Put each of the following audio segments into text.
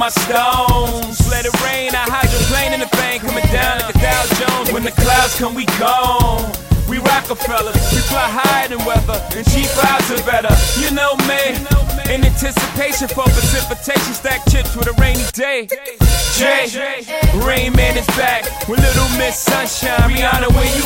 my stones. Let it rain, I hydroplane in the thing coming down like a Dow Jones. When the clouds come, we gone. We Rockefellers, we fly higher than weather, and cheap vibes are better. You know me, in anticipation for precipitation, stack chips with a rainy day. Jay, Rain Man is back with Little Miss Sunshine. Rihanna, where? You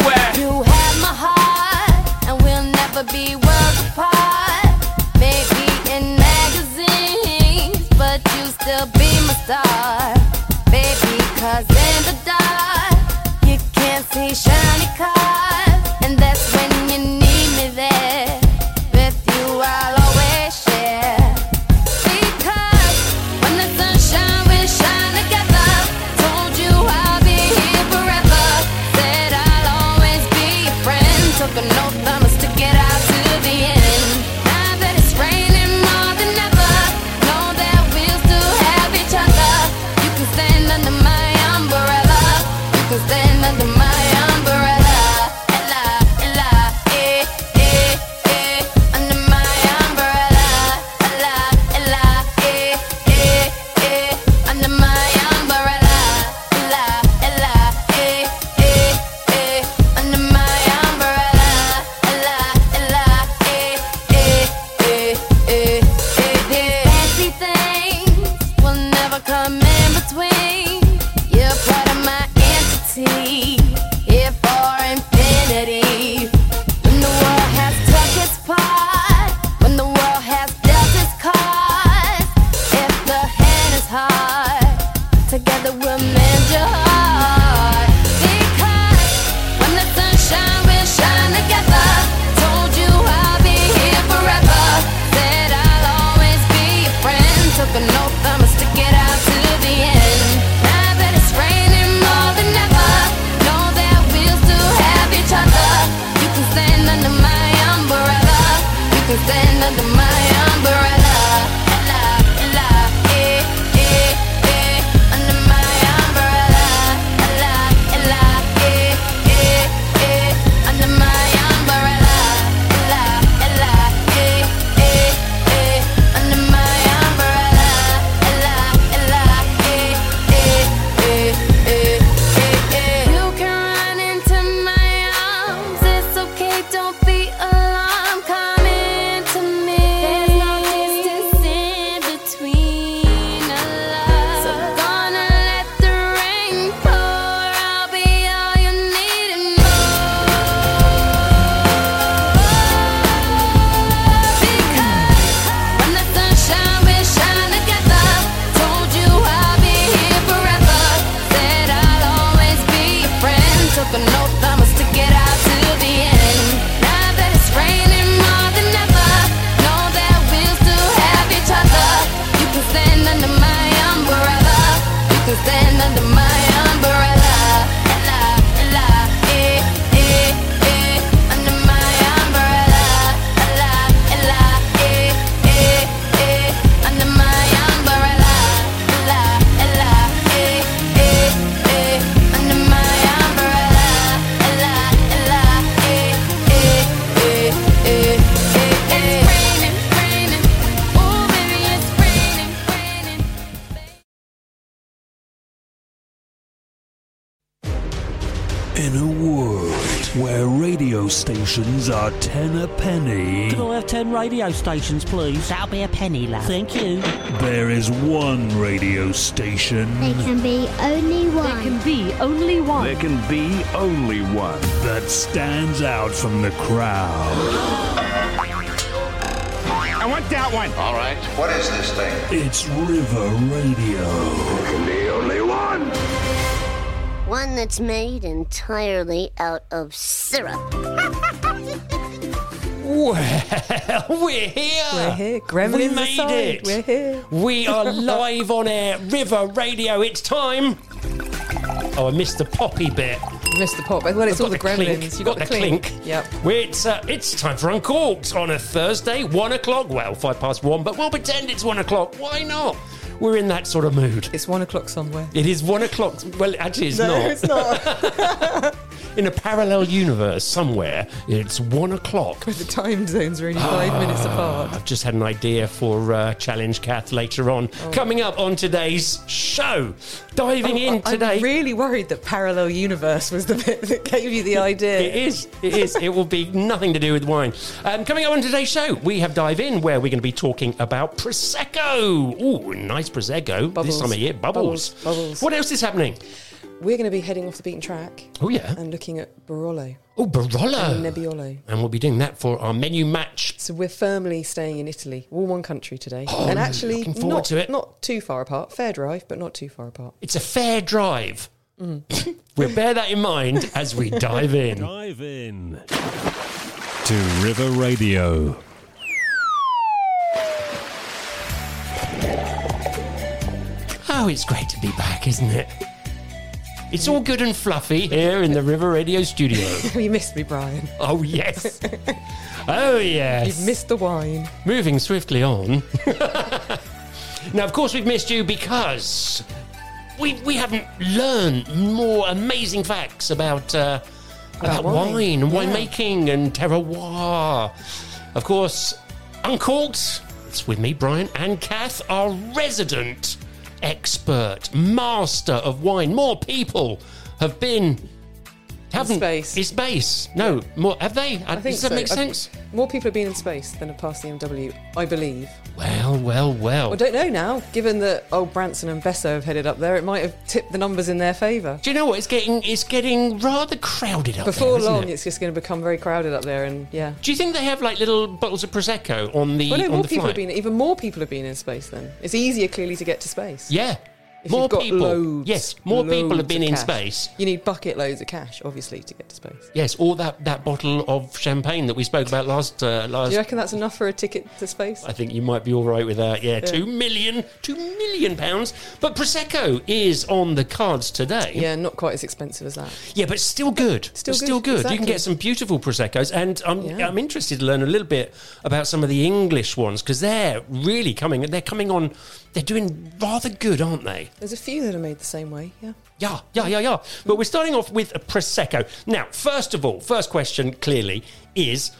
penny, Can I have ten radio stations, please? That'll be a penny, lad. Thank you. there is one radio station There can be only one. There can be only one. There can be only one. that stands out from the crowd. I want that one. All right. What is this thing? It's River Radio. Can be only one. One that's made entirely out of syrup. Well, we're here. We're here. Gremlins we made aside, it. we're here. We are live on air. River Radio. It's time. Oh, I missed the poppy bit. Mr. Pop. Well, it's I've all the got gremlins. clink. You got, the clink. Yep. It's uh, it's time for Uncorked on a Thursday, one o'clock. Well, five past one, but we'll pretend it's one o'clock. Why not? We're in that sort of mood. It's one o'clock somewhere. It is one o'clock. Well, actually, it's no, not. it's not. in a parallel universe somewhere, it's one o'clock. The time zones are only five minutes apart. I've just had an idea for uh, Challenge Kath later on. Coming up on today's show, diving in Oh, I'm really worried that parallel universe was the bit that gave you the idea. It is. It is. it will be nothing to do with wine. Um, coming up on today's show, we have Dive In, where we're going to be talking about Prosecco. Ooh, nice Prosecco this Bubbles. time of year. Bubbles. Bubbles, bubbles. What else is happening? We're going to be heading off the beaten track Oh, yeah. and looking at Barolo Oh, Barolo. and Nebbiolo. And we'll be doing that for our menu match. So we're firmly staying in Italy, all one country today, Oh, and actually looking forward not, to it. not too far apart. Fair drive, but not too far apart. It's a fair drive. Mm. we'll bear that in mind as we dive in. Dive in to River Radio. Oh, it's great to be back, isn't it? It's all good and fluffy here in the River Radio studio. you missed me, Brian. Oh, yes. Oh, yes. You've missed the wine. Moving swiftly on. now, of course, we've missed you because we we haven't learned more amazing facts about uh, about, About wine, wine, and yeah. winemaking and terroir. Of course, Uncorked. It's with me, Brian and Kath, our resident expert, master of wine. More people have been. Haven't space. Is space? No, more have they? I think Does that so. make I- sense? More people have been in space than have passed the MW, I believe. Well, well, well. I don't know now. Given that old Branson and Bezos have headed up there, it might have tipped the numbers in their favour. Do you know what? It's getting it's getting rather crowded up Before there, long, it? it's just going to become very crowded up there, and yeah. Do you think they have like little bottles of prosecco on the Well, no, more people flight? have been. Even more people have been in space. Then it's easier, clearly, to get to space. Yeah, If more people. loads, yes, more people have been in cash. space. You need bucket loads of cash, obviously, to get to space. Yes, or that, that bottle of champagne that we spoke about last uh, last. Do you reckon that's enough for a ticket to space? I think you might be all right with that. Yeah, two million, two million pounds. But prosecco is on the cards today. Yeah, not quite as expensive as that. Yeah, but still good. Still It's good, still good. You can get some beautiful proseccos, and I'm Yeah. I'm interested to learn a little bit about some of the English ones because they're really coming. They're coming on. They're doing rather good, aren't they? There's a few that are made the same way. Yeah. Yeah, yeah, yeah, yeah. But we're starting off with a prosecco. Now, first of all, first question clearly is.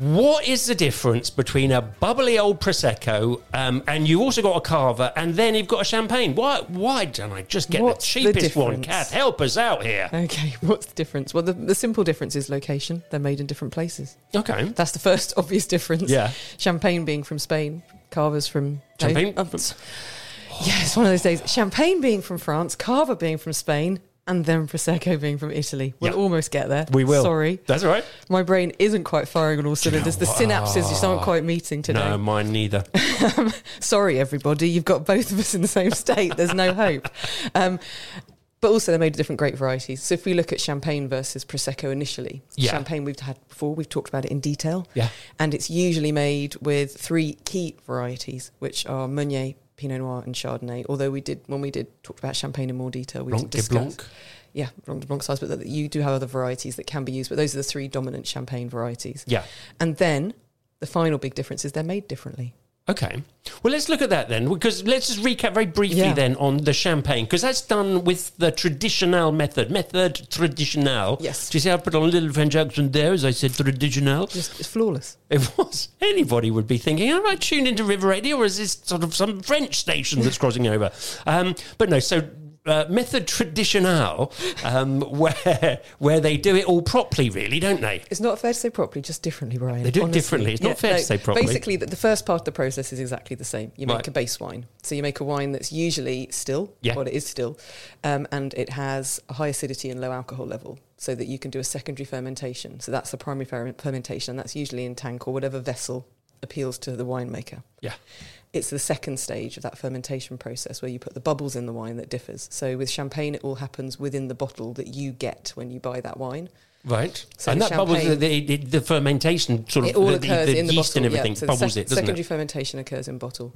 What is the difference between a bubbly old prosecco um, and you also got a cava and then you've got a champagne? Why? Why don't I just get What's the the cheapest one? difference? Kath, help us out here. Okay. What's the difference? Well, the, the simple difference is location. They're made in different places. Okay. That's the first obvious difference. Yeah. Champagne being from Spain, Cava's from Champagne No, um, yeah, it's one of those days. Champagne being from France, Carver being from Spain, and then Prosecco being from Italy. We'll Yeah. almost get there. We will. Sorry, That's all right. my brain isn't quite firing on all cylinders. The synapses just aren't quite meeting today. No, mine neither. Sorry, everybody. You've got both of us in the same state. There's no hope. Um, but also, they're made of different grape varieties. So if we look at champagne versus prosecco initially, Yeah. champagne we've had before. We've talked about it in detail. Yeah. and it's usually made with three key varieties, which are Meunier, Pinot Noir, and Chardonnay. Although we did when we did talk about champagne in more detail, we Blanc did discuss. Blanc. Yeah, Blanc de Blanc size, but you do have other varieties that can be used. But those are the three dominant champagne varieties. Yeah. And then the final big difference is they're made differently. Okay. Well, let's look at that then, because let's just recap very briefly Yeah. then on the champagne, because that's done with the traditional method. Method traditional. Yes. Do you see I put on a little French accent there as I said traditional? Just it's flawless. It was. Anybody would be thinking, am I tuned into River Radio or is this sort of some French station that's crossing over? Um, but no, so uh, method traditional, um, where where they do it all properly, really, don't they? It's not fair to say properly, just differently, Brian. They do it differently. It's not fair to say properly. Basically, the, the first part of the process is exactly the same. You make Right. a base wine. So you make a wine that's usually still, Yeah. what it is still, um, and it has a high acidity and low alcohol level so that you can do a secondary fermentation. So that's the primary fer- fermentation, and that's usually in tank or whatever vessel appeals to the winemaker. Yeah. It's the second stage of that fermentation process where you put the bubbles in the wine that differs. So with champagne, it all happens within the bottle that you get when you buy that wine. Right. So and that bubbles the, the, the fermentation sort of it all the, occurs the, the in the yeast bottle. and everything yeah. So bubbles sec- it, doesn't secondary it? Mm-hmm. fermentation occurs in bottle,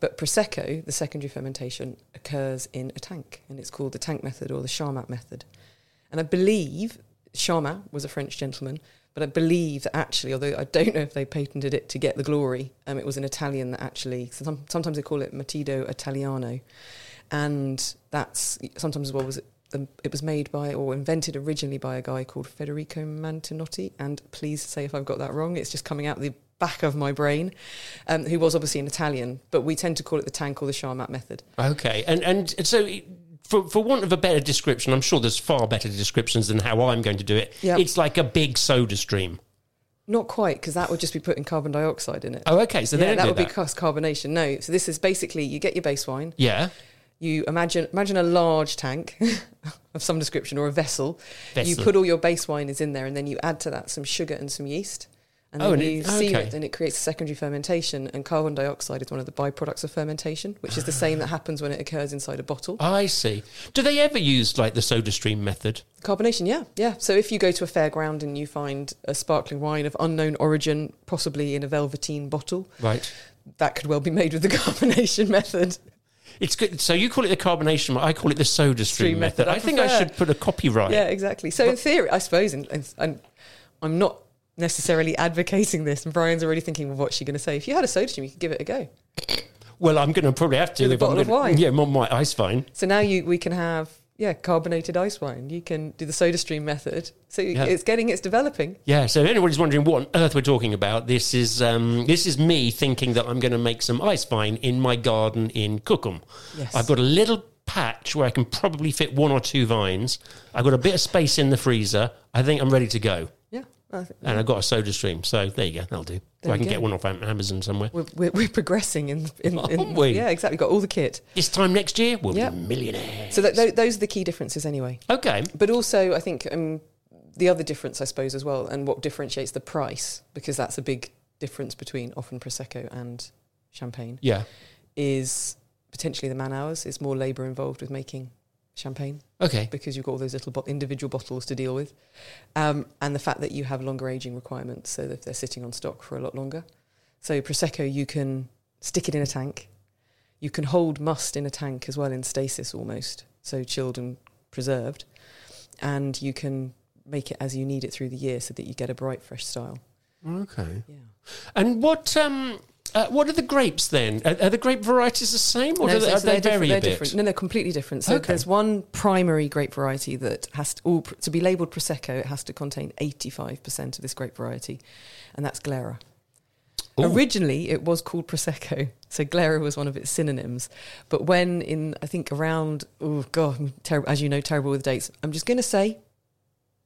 but prosecco, the secondary fermentation occurs in a tank, and it's called the tank method or the Charmat method. And I believe Charmat was a French gentleman, but I believe that actually, although I don't know if they patented it to get the glory, um, it was an Italian that actually. Some, sometimes they call it Metodo Italiano, and that's sometimes as well was the, it was made by or invented originally by a guy called Federico Martinotti. And please say if I've got that wrong. It's just coming out the back of my brain. Um, who was obviously an Italian, but we tend to call it the tank or the Charmat method. Okay, and and so for for want of a better description, I'm sure there's far better descriptions than how I'm going to do it. Yeah. It's like a big soda stream. Not quite, because that would just be putting carbon dioxide in it. Oh, okay, so yeah, that would be that. cross carbonation. No, so this is basically you get your base wine. Yeah. You imagine imagine a large tank of some description or a vessel. vessel. You put all your base wine is in there, and then you add to that some sugar and some yeast, and Oh, then and you it- okay. it, and it creates a secondary fermentation. And carbon dioxide is one of the byproducts of fermentation, which is the same that happens when it occurs inside a bottle. I see. Do they ever use like the soda stream method? Carbonation, yeah, yeah. So if you go to a fairground and you find a sparkling wine of unknown origin, possibly in a velveteen bottle, Right. that could well be made with the carbonation method. It's good. So you call it the carbonation. I call it the soda stream, Stream method. method, I I think I should put a copyright. Yeah, exactly. So in theory, I suppose, and, and, and I'm not necessarily advocating this, and Brian's already thinking, well, what's she going to say? If you had a soda stream, you could give it a go. Well, I'm going to probably have to. With a bottle of wine. Yeah, my, my ice wine. So now you we can have yeah carbonated ice wine. You can do the soda stream method. So Yeah. it's getting it's developing. Yeah. So if anybody's wondering what on earth we're talking about, this is um, this is me thinking that I'm going to make some ice wine in my garden in Cookham. Yes. I've got a little patch where I can probably fit one or two vines. I've got a bit of space in the freezer. I think I'm ready to go. Yeah. And I've got a soda stream, so there you go. That'll do. I can go. get one off Amazon somewhere. we're, we're, we're progressing in, in, in Aren't we? yeah exactly. Got all the kit. This time next year, we'll Yeah. be millionaires. So that, tho- those are the key differences anyway. okay. But also, I think um, the other difference, I suppose, as well, and what differentiates the price, because that's a big difference between often prosecco and champagne, Yeah. is potentially the man hours. It's more labour involved with making champagne Okay. because you've got all those little bo- individual bottles to deal with, um, and the fact that you have longer aging requirements, so that they're sitting on stock for a lot longer. So prosecco, you can stick it in a tank. You can hold must in a tank as well in stasis almost, so chilled and preserved, and you can make it as you need it through the year so that you get a bright, fresh style. Okay. Yeah. And what um uh, what are the grapes then? Are, are the grape varieties the same, or do they, are so they vary different- a bit? different. No, they're completely different. So Okay. there's one primary grape variety that has to, all, to be labelled prosecco. It has to contain 85% of this grape variety, and that's Glera. Ooh. Originally, it was called prosecco, so Glera was one of its synonyms. But when in I think around oh god, I'm terrible as you know, terrible with dates. I'm just going to say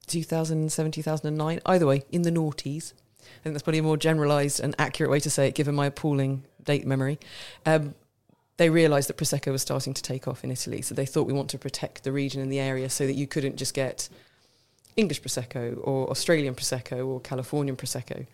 2007, 2009. Either way, in the noughties. I think that's probably a more generalised and accurate way to say it, given my appalling date memory. Um, they realised that prosecco was starting to take off in Italy, so they thought we want to protect the region and the area so that you couldn't just get English prosecco or Australian prosecco or Californian prosecco,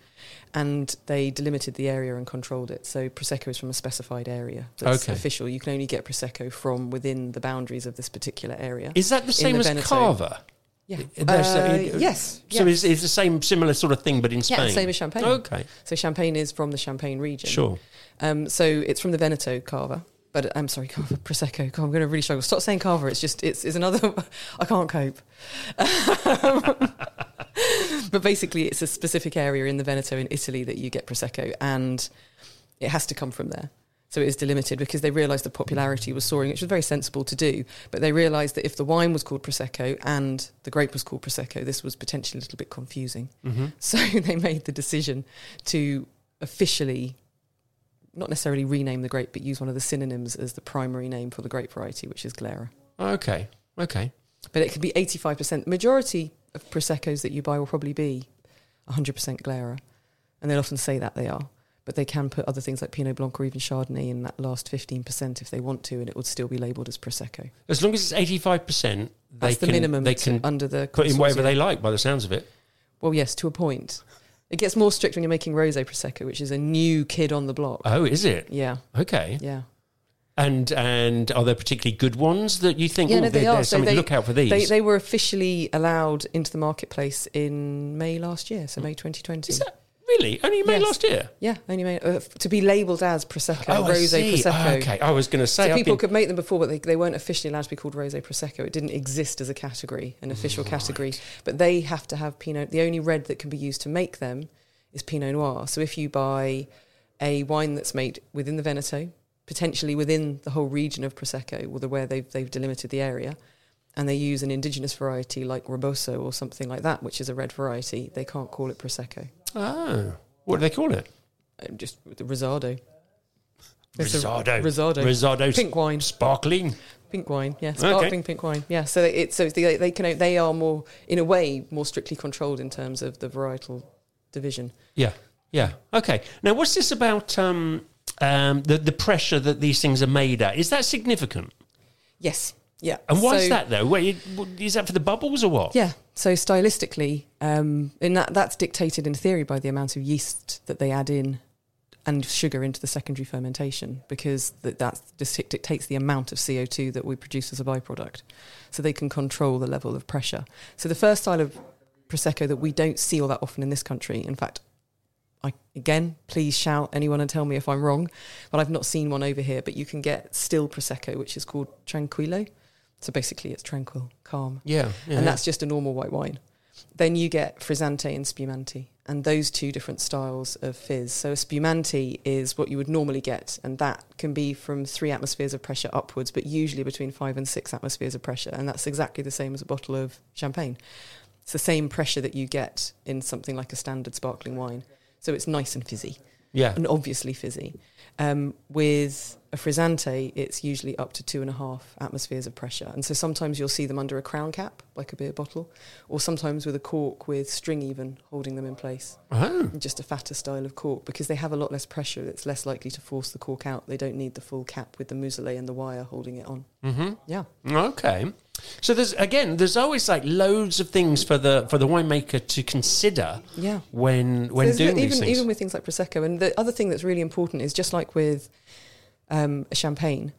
and they delimited the area and controlled it. So prosecco is from a specified area that's Okay. official. You can only get prosecco from within the boundaries of this particular area. Is that the same the as Veneto. Cava? Yeah. There's, Uh, uh, yes. So yes. it's, it's the same similar sort of thing, but in Spain. Yeah, same as Champagne. Okay, So Champagne is from the Champagne region. sure. Um, so it's from the Veneto Cava. But I'm sorry, Cava Prosecco. God, I'm going to really struggle. Stop saying Cava. It's just it's, it's another. I can't cope. but basically, it's a specific area in the Veneto in Italy that you get Prosecco, and it has to come from there. So it is delimited because they realised the popularity was soaring, which was very sensible to do. But they realised that if the wine was called Prosecco and the grape was called Prosecco, this was potentially a little bit confusing. Mm-hmm. So they made the decision to officially, not necessarily rename the grape, but use one of the synonyms as the primary name for the grape variety, which is Glera. Okay, okay. But it could be 85%. The majority of Proseccos that you buy will probably be 100% Glera. And they'll often say that they are. But they can put other things like Pinot Blanc or even Chardonnay in that last 15% if they want to, and it would still be labelled as Prosecco. As long as it's eighty-five percent, they That's the can minimum they can under the put in whatever they like. By the sounds of it, Well, yes, to a point. It gets more strict when you're making Rosé Prosecco, which is a new kid on the block. oh, is it? yeah, Okay. yeah. And and are there particularly good ones that you think? Yeah, no, they there- are. So they- look out for these. They, they were officially allowed into the marketplace in May last year, so hmm. May 2020. Is that really only May Yes. last year? Yeah, only May, uh, to be labelled as Prosecco, Oh, see. Prosecco. okay, I was going to say So people been- could make them before, but they, they weren't officially allowed to be called Rosé Prosecco. It didn't exist as a category, an official category. But they have to have Pinot. The only red that can be used to make them is Pinot Noir. So if you buy a wine that's made within the Veneto, potentially within the whole region of Prosecco, or the where they've they've delimited the area, and they use an indigenous variety like Raboso or something like that, which is a red variety, they can't call it Prosecco. Oh, what do they call it? Uh, Just the Rosado. It's a- Risotto. Rosado. Risotto. Pink wine. Sparkling. Pink wine, yeah, sparkling pink wine, yeah. So it's so they, they can they are more in a way more strictly controlled in terms of the varietal division. Yeah, yeah. Okay. Now, what's this about um, um, the the pressure that these things are made at? Is that significant? Yes, yeah. And why is that though? Wait, is that for the bubbles or what? Yeah. So stylistically, um, and that that's dictated in theory by the amount of yeast that they add in and sugar into the secondary fermentation because that that just dictates the amount of CO2 that we produce as a byproduct. So they can control the level of pressure. So the first style of prosecco that we don't see all that often in this country, in fact, I again, please shout anyone and tell me if I'm wrong, but I've not seen one over here. But you can get still prosecco, which is called tranquillo. So basically, it's tranquil, calm, Yeah, yeah. and that's just a normal white wine. Then you get frizzante and spumante, and those two different styles of fizz. So a spumante is what you would normally get, and that can be from three atmospheres of pressure upwards, but usually between five and six atmospheres of pressure, and that's exactly the same as a bottle of champagne. It's the same pressure that you get in something like a standard sparkling wine. So it's nice and fizzy, yeah. and obviously fizzy. Um, with a frizzante, it's usually up to two and a half atmospheres of pressure. And so sometimes you'll see them under a crown cap, like a beer bottle, or sometimes with a cork with string even holding them in place. Oh. Just a fatter style of cork because they have a lot less pressure. It's less likely to force the cork out. They don't need the full cap with the muselet and the wire holding it on. Mm-hmm. Yeah. Okay. So there's again, there's always like loads of things for the for the winemaker to consider Yeah. when when There's doing even, these things. Even with things like prosecco, and the other thing that's really important is just like with um, a champagne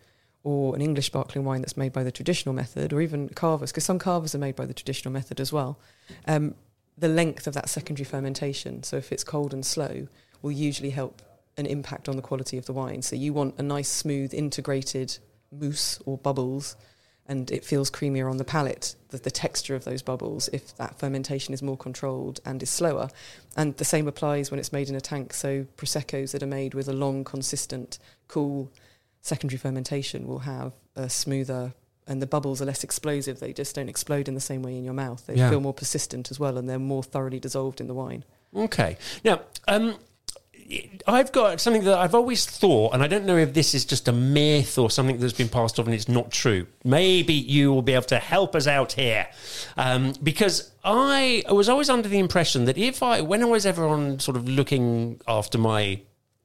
or an English sparkling wine that's made by the traditional method, or even cavas, because some cavas are made by the traditional method as well. Um, the length of that secondary fermentation, so if it's cold and slow, will usually help an impact on the quality of the wine. So you want a nice, smooth, integrated mousse or bubbles and it feels creamier on the palate, the, the texture of those bubbles, if that fermentation is more controlled and is slower. And the same applies when it's made in a tank. So, Prosecco's that are made with a long, consistent, cool secondary fermentation will have a smoother, and the bubbles are less explosive. They just don't explode in the same way in your mouth. They Yeah. feel more persistent as well, and they're more thoroughly dissolved in the wine. Okay. Now, um, I've got something that I've always thought, and I don't know if this is just a myth or something that's been passed off and it's not true. Maybe you will be able to help us out here. Um, because I was always under the impression that if I, when I was ever on sort of looking after my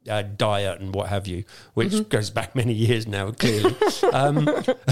uh, diet and what have you, which goes back many years now, clearly. um,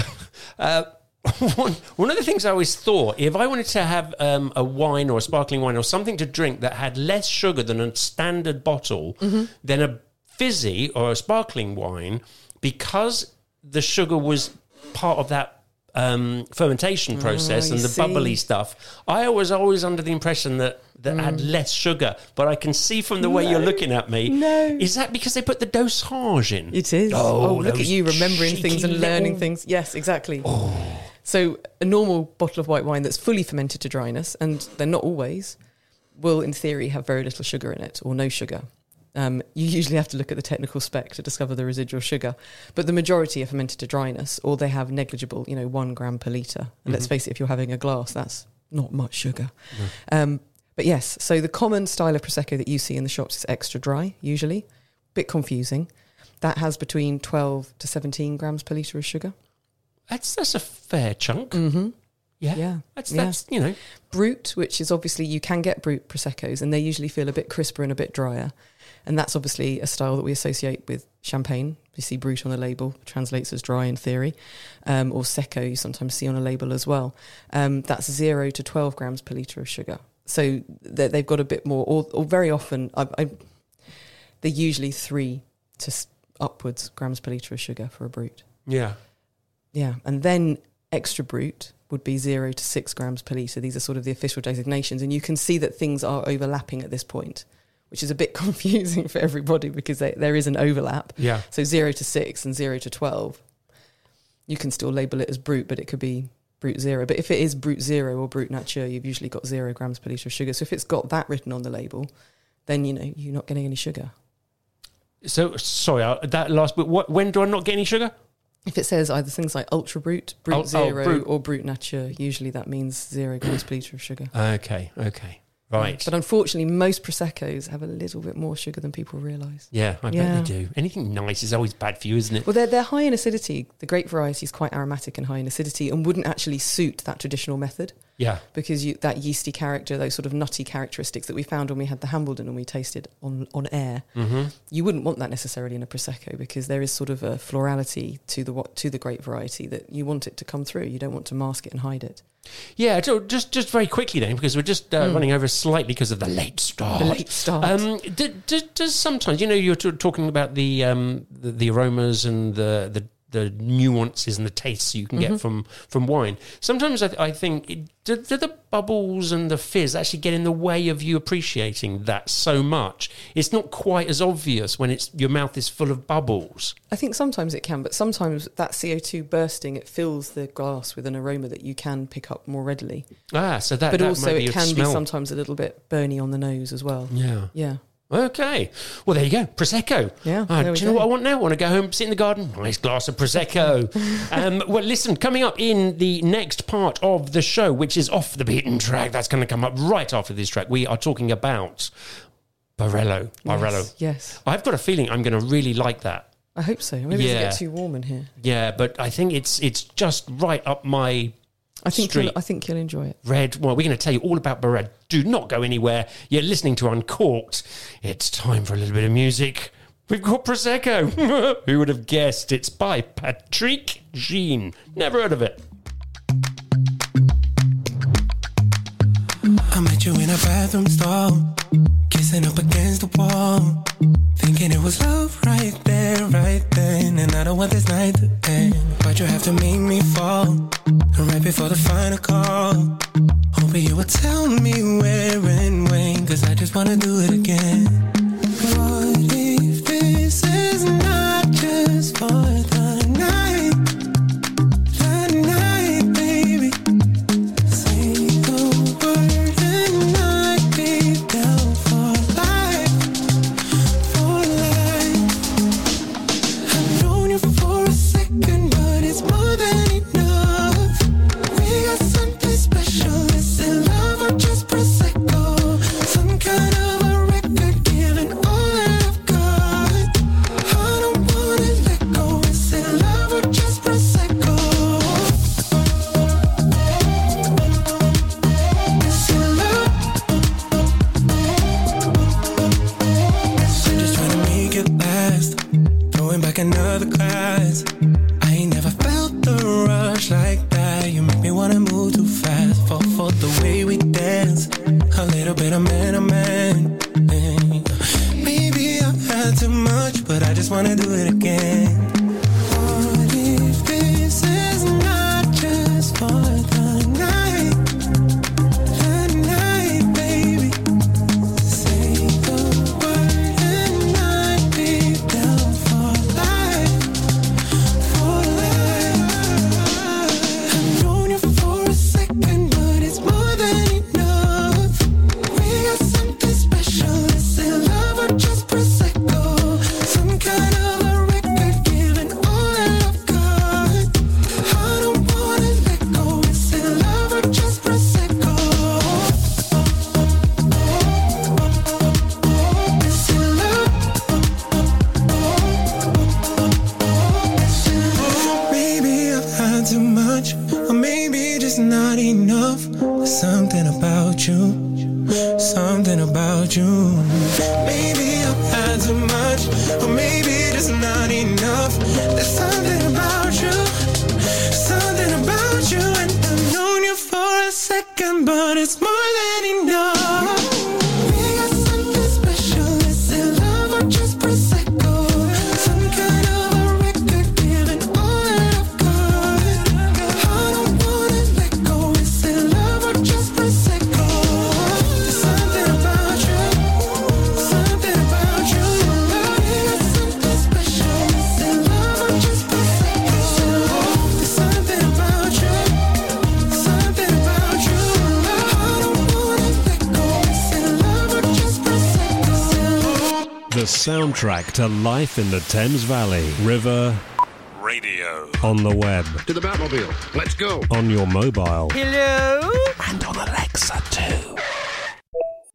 uh, one, one of the things I always thought, if I wanted to have um, a wine or a sparkling wine or something to drink that had less sugar than a standard bottle, then a fizzy or a sparkling wine, because the sugar was part of that um, fermentation process you and the see. bubbly stuff, I was always under the impression that that had less sugar. But I can see from the way you're looking at me, No. is that because they put the dosage in? It is. Oh, Oh, look at you remembering things and learning little- things. Yes, exactly. So a normal bottle of white wine that's fully fermented to dryness, and they're not always, will in theory have very little sugar in it or no sugar. Um, you usually have to look at the technical spec to discover the residual sugar, but the majority are fermented to dryness, or they have negligible, you know, one gram per liter. And let's face it, if you're having a glass, that's not much sugar. Um, but yes, so the common style of prosecco that you see in the shops is extra dry, usually, bit confusing. That has between 12 to 17 grams per liter of sugar. That's that's a fair chunk. Mm-hmm. Yeah, Yeah. That's Yeah. that's you know. Brut, which is obviously you can get brut proseccos, and they usually feel a bit crisper and a bit drier. And that's obviously a style that we associate with champagne. You see brut on the label, translates as dry in theory, um, or secco you sometimes see on a label as well. Um, that's zero to twelve grams per liter of sugar. So they- they've got a bit more, or, or very often, I, I, they're usually three to upwards grams per liter of sugar for a brut. Yeah. Yeah, and then extra brut would be zero to six grams per litre. These are sort of the official designations, and you can see that things are overlapping at this point, which is a bit confusing for everybody because they, there is an overlap. Yeah. So zero to six and zero to twelve, you can still label it as brut, but it could be brut zero. But if it is brut zero or brut nature, you've usually got zero grams per litre of sugar. So if it's got that written on the label, then you know you're not getting any sugar. So sorry, that last bit. What? When do I not get any sugar? If it says either things like ultra brut, brut Oh, oh, zero, brut. or brut nature, usually that means zero grams per litre of sugar. Okay, okay, right. But unfortunately, most proseccos have a little bit more sugar than people realise. yeah, I Yeah. bet they do. Anything nice is always bad for you, isn't it? Well, they're, they're high in acidity. The grape variety is quite aromatic and high in acidity and wouldn't actually suit that traditional method Yeah. because you, that yeasty character, those sort of nutty characteristics that we found when we had the Hambledon and we tasted on, on air, hmm you wouldn't want that necessarily in a Prosecco because there is sort of a florality to the, to the grape variety that you want it to come through. You don't want to mask it and hide it. Yeah, so just just very quickly then, because we're just uh, running over slightly because of the late start. The late start. Um, do, do, does sometimes you know you're t- talking about the, um, the the aromas and the the the nuances and the tastes you can Mm-hmm. get from from wine. Sometimes I, I think it, do, do the bubbles and the fizz actually get in the way of you appreciating that so much? It's not quite as obvious when it's your mouth is full of bubbles. I think sometimes it can, but sometimes that CO2 bursting, it fills the glass with an aroma that you can pick up more readily. Ah, so that but that also might be it can be sometimes a little bit burny on the nose as well. Yeah. Yeah. Okay. Well, there you go. Prosecco. Yeah, Ah, do you know what I want now? I want to go home, sit in the garden, nice glass of Prosecco. um, well, listen, coming up in the next part of the show, which is off the beaten track, that's going to come up right after this track. We are talking about Barolo. Barolo. Yes, yes. I've got a feeling I'm going to really like that. I hope so. Maybe it Yeah. doesn't get too warm in here. Yeah, but I think it's it's just right up my I think Street. you'll, I think you'll enjoy it. red. Well, we're going to tell you all about Barolo. Do not go anywhere. You're listening to Uncorked. It's time for a little bit of music. We've got Prosecco. Who would have guessed? It's by Patrick Jean. Never heard of it. Met you in a bathroom stall, kissing up against the wall. Thinking it was love right there, right then. And I don't want this night to end. But you have to make me fall. Right before the final call. Hoping you would tell me where and when. Cause I just wanna do it again. Soundtrack to life in the Thames Valley. River radio. On the web. To the Batmobile. Let's go. On your mobile. Hello? And on Alexa too.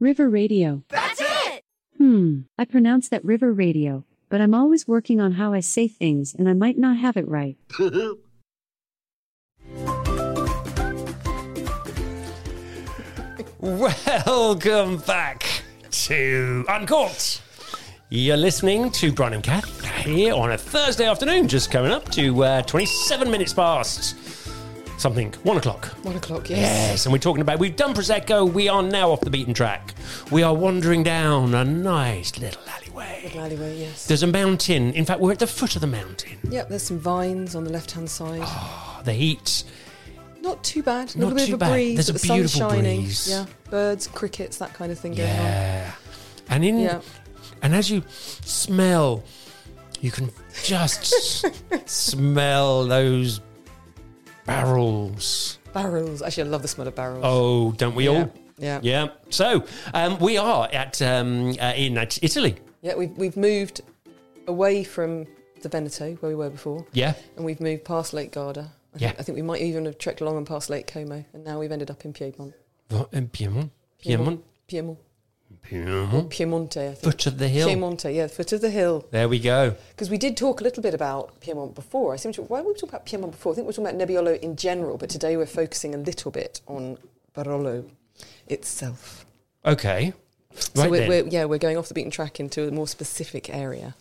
River Radio. That's it! Hmm, I pronounce that River Radio, but I'm always working on how I say things and I might not have it right. Welcome back to Uncorked. You're listening to Brian and Kath here on a Thursday afternoon, just coming up to uh, 27 minutes past something, one o'clock. One o'clock, yes. Yes, and we're talking about we've done Prosecco, we are now off the beaten track. We are wandering down a nice little alleyway. Little alleyway, yes. There's a mountain. In fact, we're at the foot of the mountain. Yep, there's some vines on the left hand side. Oh, the heat. Not too bad. A Not little bit too of a bad. breeze. There's a the sun's beautiful shining. breeze. Yeah, birds, crickets, that kind of thing going on. Yeah. And in Yeah. And as you smell, you can just smell those barrels. Barrels. Actually, I love the smell of barrels. Oh, don't we all? Yeah. Yeah. So um, we are at um, uh, in at Italy. Yeah, we've, we've moved away from the Veneto, where we were before. Yeah. And we've moved past Lake Garda. I Yeah. Think, I think we might even have trekked along and past Lake Como, and now we've ended up in Piedmont. What in Piedmont? Piedmont. Piedmont. Piedmont. Piemonte, I think. Foot of the hill. Piemonte, yeah, foot of the hill. There we go. Because we did talk a little bit about Piedmont before. I seem to. Why were we talking about Piedmont before? I think we were talking about Nebbiolo in general, but today we're focusing a little bit on Barolo itself. Okay. So Right we're, then. we're, yeah, we're going off the beaten track into a more specific area.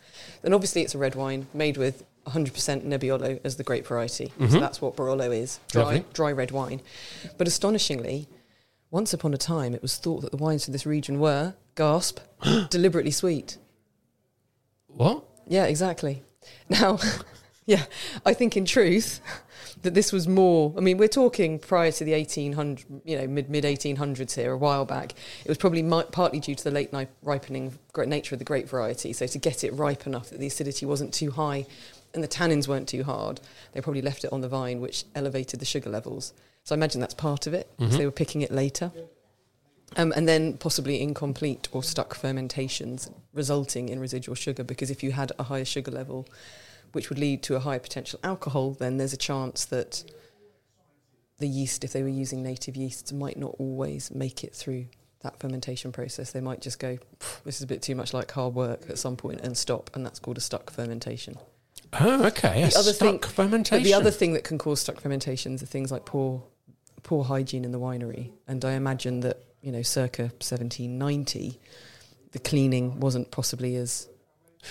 And obviously, it's a red wine made with 100% Nebbiolo as the grape variety. So Mhm. that's what Barolo is dry, Lovely. dry red wine. But astonishingly, once upon a time, it was thought that the wines from this region were, gasp, deliberately sweet. What? Yeah, exactly. Now, yeah, I think in truth that this was more. I mean, we're talking prior to the 1800, you know, mid mid 1800s here, a while back. It was probably mi- partly due to the late ni- ripening nature of the grape variety. So to get it ripe enough that the acidity wasn't too high and the tannins weren't too hard, they probably left it on the vine, which elevated the sugar levels. So I imagine that's part of it. So Mhm. they were picking it later. Um, and then possibly incomplete or stuck fermentations resulting in residual sugar because if you had a higher sugar level which would lead to a higher potential alcohol then there's a chance that the yeast if they were using native yeasts might not always make it through that fermentation process they might just go this is a bit too much like hard work at some point and stop and that's called a stuck fermentation Oh, okay. The other stuck thing, fermentation. The other thing that can cause stuck fermentations are things like poor, poor hygiene in the winery. And I imagine that you know, circa 1790, the cleaning wasn't possibly as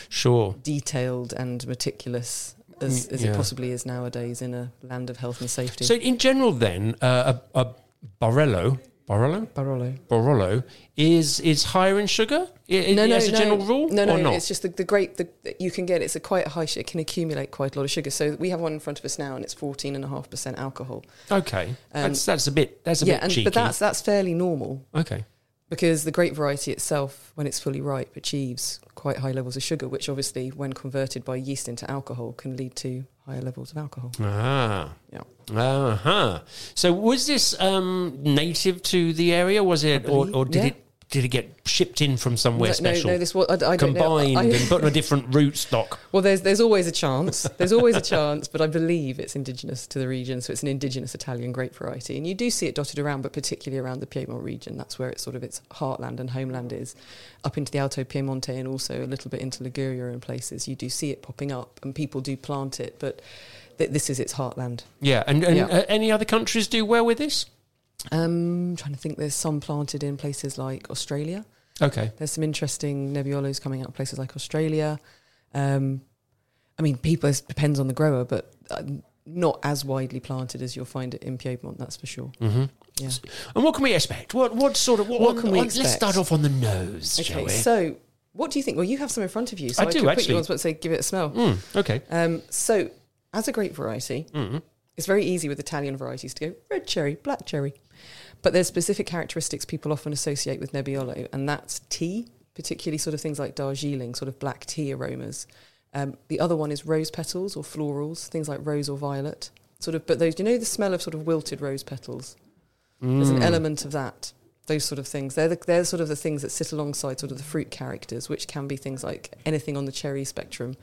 Sure. detailed and meticulous as, as yeah. it possibly is nowadays in a land of health and safety. So in general, then uh, a, a Barolo, Barolo, Barolo, Barolo is is higher in sugar. I, no, no, as a no, general rule, no, no? It's just the, the grape that you can get. It's a quite high. sh- It can accumulate quite a lot of sugar. So we have one in front of us now, and it's fourteen and a half percent alcohol. okay. Um, that's that's a bit that's a yeah, bit and, cheeky. but that's that's fairly normal. okay. because the grape variety itself, when it's fully ripe, achieves quite high levels of sugar, which obviously, when converted by yeast into alcohol, can lead to higher levels of alcohol. Ah. Yeah. Uh huh. So was this um, native to the area? Was it, or, or did yeah. it did it get shipped in from somewhere No, no, special? no, this was- I- I combined I- and put in a different root stock. Well, there's there's always a chance. There's always a chance, but I believe it's indigenous to the region, so it's an indigenous Italian grape variety, and you do see it dotted around, but particularly around the Piedmont region. That's where it's sort of its heartland and homeland is, up into the Alto Piemonte and also a little bit into Liguria and places. You do see it popping up, and people do plant it, but th- this is its heartland. Yeah, and, and Yeah. Uh, any other countries do well with this? Um, I'm trying to think. There's some planted in places like Australia. Okay. There's some interesting Nebbiolos coming out of places like Australia. Um, I mean, people it depends on the grower, but uh, not as widely planted as you'll find it in Piedmont. That's for sure. hmm Yeah. And what can we expect? What what sort of what, What can we on- Let's start off on the nose, shall Okay, we? so what do you think? Well, you have some in front of you, so I I, do, could put actually. you on spot and say, give it a smell. Mm, okay. Um, so, as a grape variety, Mm. It's very easy with Italian varieties to go red cherry, black cherry. But there's specific characteristics people often associate with Nebbiolo, and that's tea, particularly sort of things like Darjeeling, sort of black tea aromas. Um, the other one is rose petals or florals, things like rose or violet. Sort of, but those, you know, the smell of sort of wilted rose petals. There's an Mm. element of that. Those sort of things. They're the, they're sort of the things that sit alongside sort of the fruit characters, which can be things like anything on the cherry spectrum.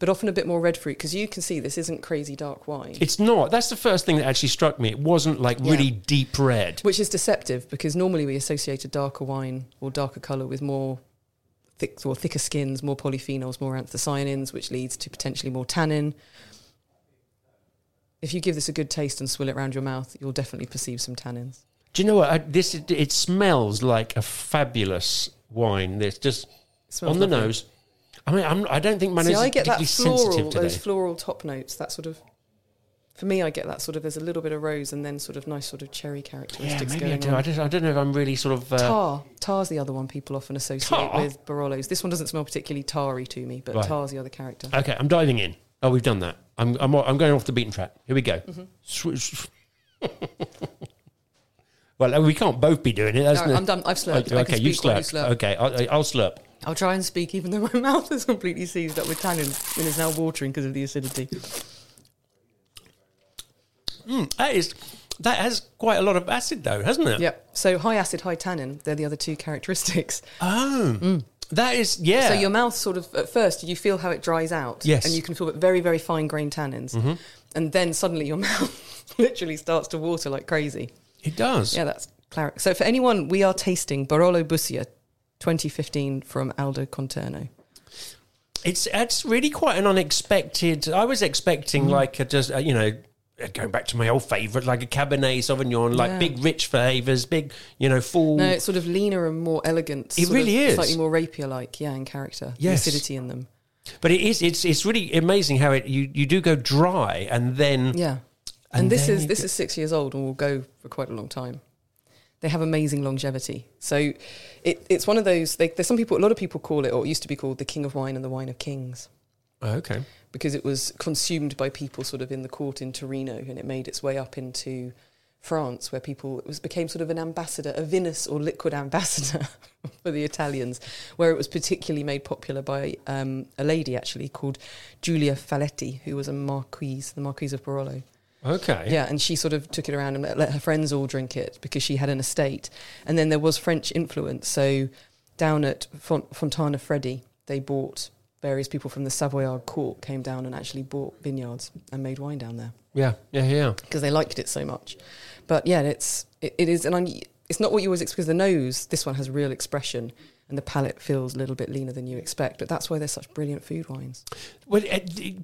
But often a bit more red fruit because you can see this isn't crazy dark wine. It's not. That's the first thing that actually struck me. It wasn't like Yeah. really deep red. which is deceptive because normally we associate a darker wine or darker colour with more thick or thicker skins, more polyphenols, more anthocyanins, which leads to potentially more tannin. If you give this a good taste and swill it around your mouth, you'll definitely perceive some tannins. Do you know what? I, this is- it smells like a fabulous wine. It's just smells on the lovely. nose. I mean, I'm, I don't think my See, nose I is get that particularly floral, sensitive today. those floral top notes. That sort of, for me, I get that sort of. There's a little bit of rose and then sort of nice sort of cherry yeah, characteristics maybe I going do. on. I, just, I don't know if I'm really sort of. Uh, Tar. Tar's the other one people often associate Tar? with Barolos. This one doesn't smell particularly tarry to me, but Right. Tar's the other character. Okay, I'm diving in. Oh, we've done that. I'm, I'm, I'm going off the beaten track. Here we go. Mhm. Sw- sw- well, we can't both be doing it. That's No, I'm done. I've slurped. Okay, you slurp. slurp. Okay, I'll, I'll slurp. I'll try and speak even though my mouth is completely seized up with tannin and is now watering because of the acidity. Mm, that is that has quite a lot of acid, though, hasn't it? Yep. So high acid, high tannin, they're the other two characteristics. Oh, that is yeah. So your mouth sort of, at first, you feel how it dries out. Yes. And you can feel very, very fine grained tannins. Mhm. And then suddenly your mouth literally starts to water like crazy. It does. Yeah, that's clar- So for anyone, we are tasting Barolo Bussia 2015 from Aldo Conterno. It's it's really quite an unexpected. I was expecting Mm. like a just uh, you know going back to my old favourite like a Cabernet Sauvignon, like Yeah. big rich flavours, big you know full. No, it's sort of leaner and more elegant. It really is. Slightly more rapier like, yeah, in character. The acidity in them. But it is it's it's really amazing how it you you do go dry and then Yeah. And, And this is this is six years old and will go for quite a long time. They have amazing longevity. So it, it's one of those. They, there's some people. A lot of people call it, or it used to be called, the King of Wine and the Wine of Kings, Oh, okay. because it was consumed by people sort of in the court in Torino, and it made its way up into France, where people it was became sort of an ambassador, a vinous or liquid ambassador for the Italians, where it was particularly made popular by um, a lady actually called Giulia Falletti, who was a marquise, the Marquise of Barolo. Okay. Yeah, and she sort of took it around and let, let her friends all drink it because she had an estate. And then there was French influence. So down at Font- Fontanafredda, they bought various people from the Savoyard court came down and actually bought vineyards and made wine down there Yeah, yeah, yeah. because they liked it so much. But yeah, it's it, it is, and I'm, it's not what you always expect. Because the nose, this one has real expression, and the palate feels a little bit leaner than you expect. But that's why they're such brilliant food wines. Well,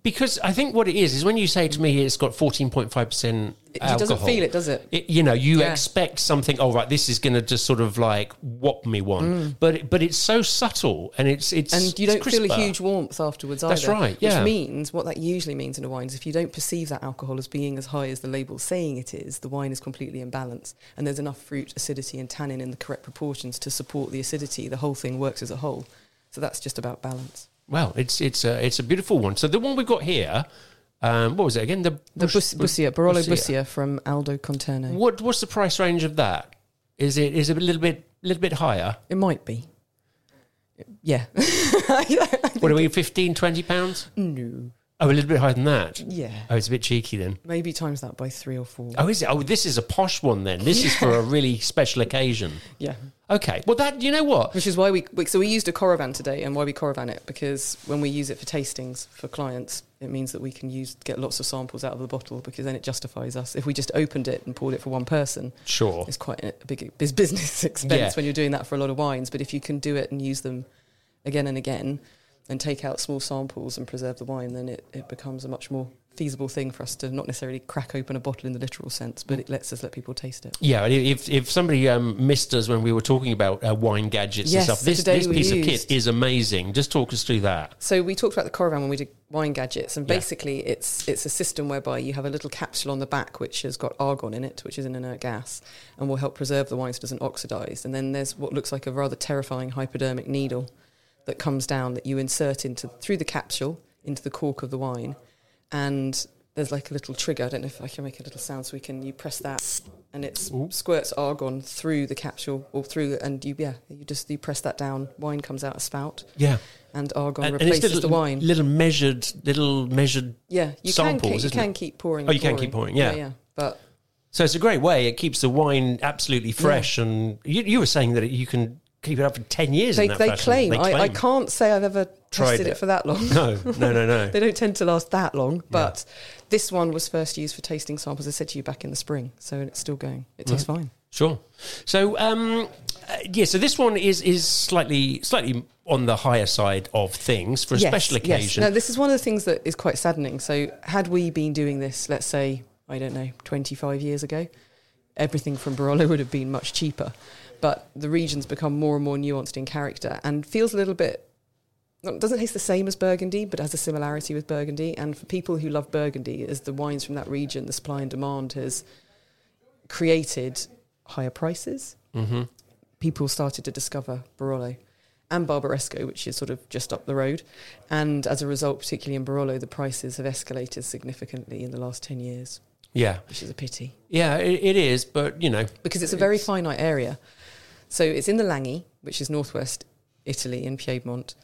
because I think what it is is when you say to me it's got fourteen point five percent It, alcohol. doesn't feel it, does it? It, you know, you Yeah. expect something. Oh, right, this is going to just sort of like whop me one. Mm. But it, but it's so subtle, and it's it's and you don't feel a huge warmth afterwards either. That's right, yeah. Which means what that usually means in a wine is if you don't perceive that alcohol as being as high as the label's saying it is, the wine is completely in balance, and there's enough fruit, acidity, and tannin in the correct proportions to support the acidity. The whole thing works as a whole. So that's just about balance. Well, it's it's a it's a beautiful one. So the one we've got here, um, what was it again? The The Bus- Bussia, Barolo Bussia. Bussia from Aldo Conterno. What what's the price range of that? Is it is it a little bit little bit higher? It might be. Yeah. What are we 15, 20 pounds? No. Oh, a little bit higher than that. Yeah. Oh, it's a bit cheeky then. Maybe times that by three or four. Oh, is it? Oh, this is a posh one then. This is for a really special occasion. Yeah. Okay. Well, that you know what? Which is why we, we so we used a Coravin today, and why we Coravin it because when we use it for tastings for clients, it means that we can use get lots of samples out of the bottle because then it justifies us. If we just opened it and poured it for one person, Sure. it's quite a big business expense Yeah. when you're doing that for a lot of wines. But if you can do it and use them again and again, and take out small samples and preserve the wine, then it, it becomes a much more feasible thing for us to not necessarily crack open a bottle in the literal sense, but it lets us let people taste it. Yeah, if if somebody um, missed us when we were talking about uh, wine gadgets Yes, and stuff, this this piece of kit is amazing. Just talk us through that. So we talked about the Coravin when we did wine gadgets, and Yeah. basically it's it's a system whereby you have a little capsule on the back which has got argon in it, which is an inert gas, and will help preserve the wine so it doesn't oxidise. And then there's what looks like a rather terrifying hypodermic needle that comes down that you insert into through the capsule into the cork of the wine, and there's like a little trigger. I don't know if I can make a little sound so we can. You press that, and it squirts argon through the capsule or through, and you yeah, you just you press that down. Wine comes out a spout. Yeah. and argon And, and it's replaces little, the wine. little measured, little measured. Yeah, you samples, can keep, you can it? keep pouring. Oh, and you can keep pouring. Yeah. yeah, But So it's a great way. It keeps the wine absolutely fresh, and you, you were saying that you can keep it up for ten years. they, they claim, They I, I can't say I've ever tried tested it. for that long. No, no, no, no. they don't tend to last that long. But this one was first used for tasting samples. I said to you back in the spring, so it's still going. It tastes Right. fine. Sure. So, um, uh, yeah. So this one is is slightly slightly on the higher side of things for a Yes, special yes. occasion. Now, this is one of the things that is quite saddening. So, had we been doing this, let's say, I don't know, 25 years ago, everything from Barolo would have been much cheaper. But the region's become more and more nuanced in character and feels a little bit. Doesn't taste the same as Burgundy, but has a similarity with Burgundy. And for people who love Burgundy, as the wines from that region, the supply and demand has created higher prices. hmm People started to discover Barolo and Barbaresco, which is sort of just up the road. And as a result, particularly in Barolo, the prices have escalated significantly in the last 10 years, Yeah. which is a pity Yeah, it, it is, but you know, because it's a very finite area. So it's in the Langhe, which is northwest Italy in Piedmont,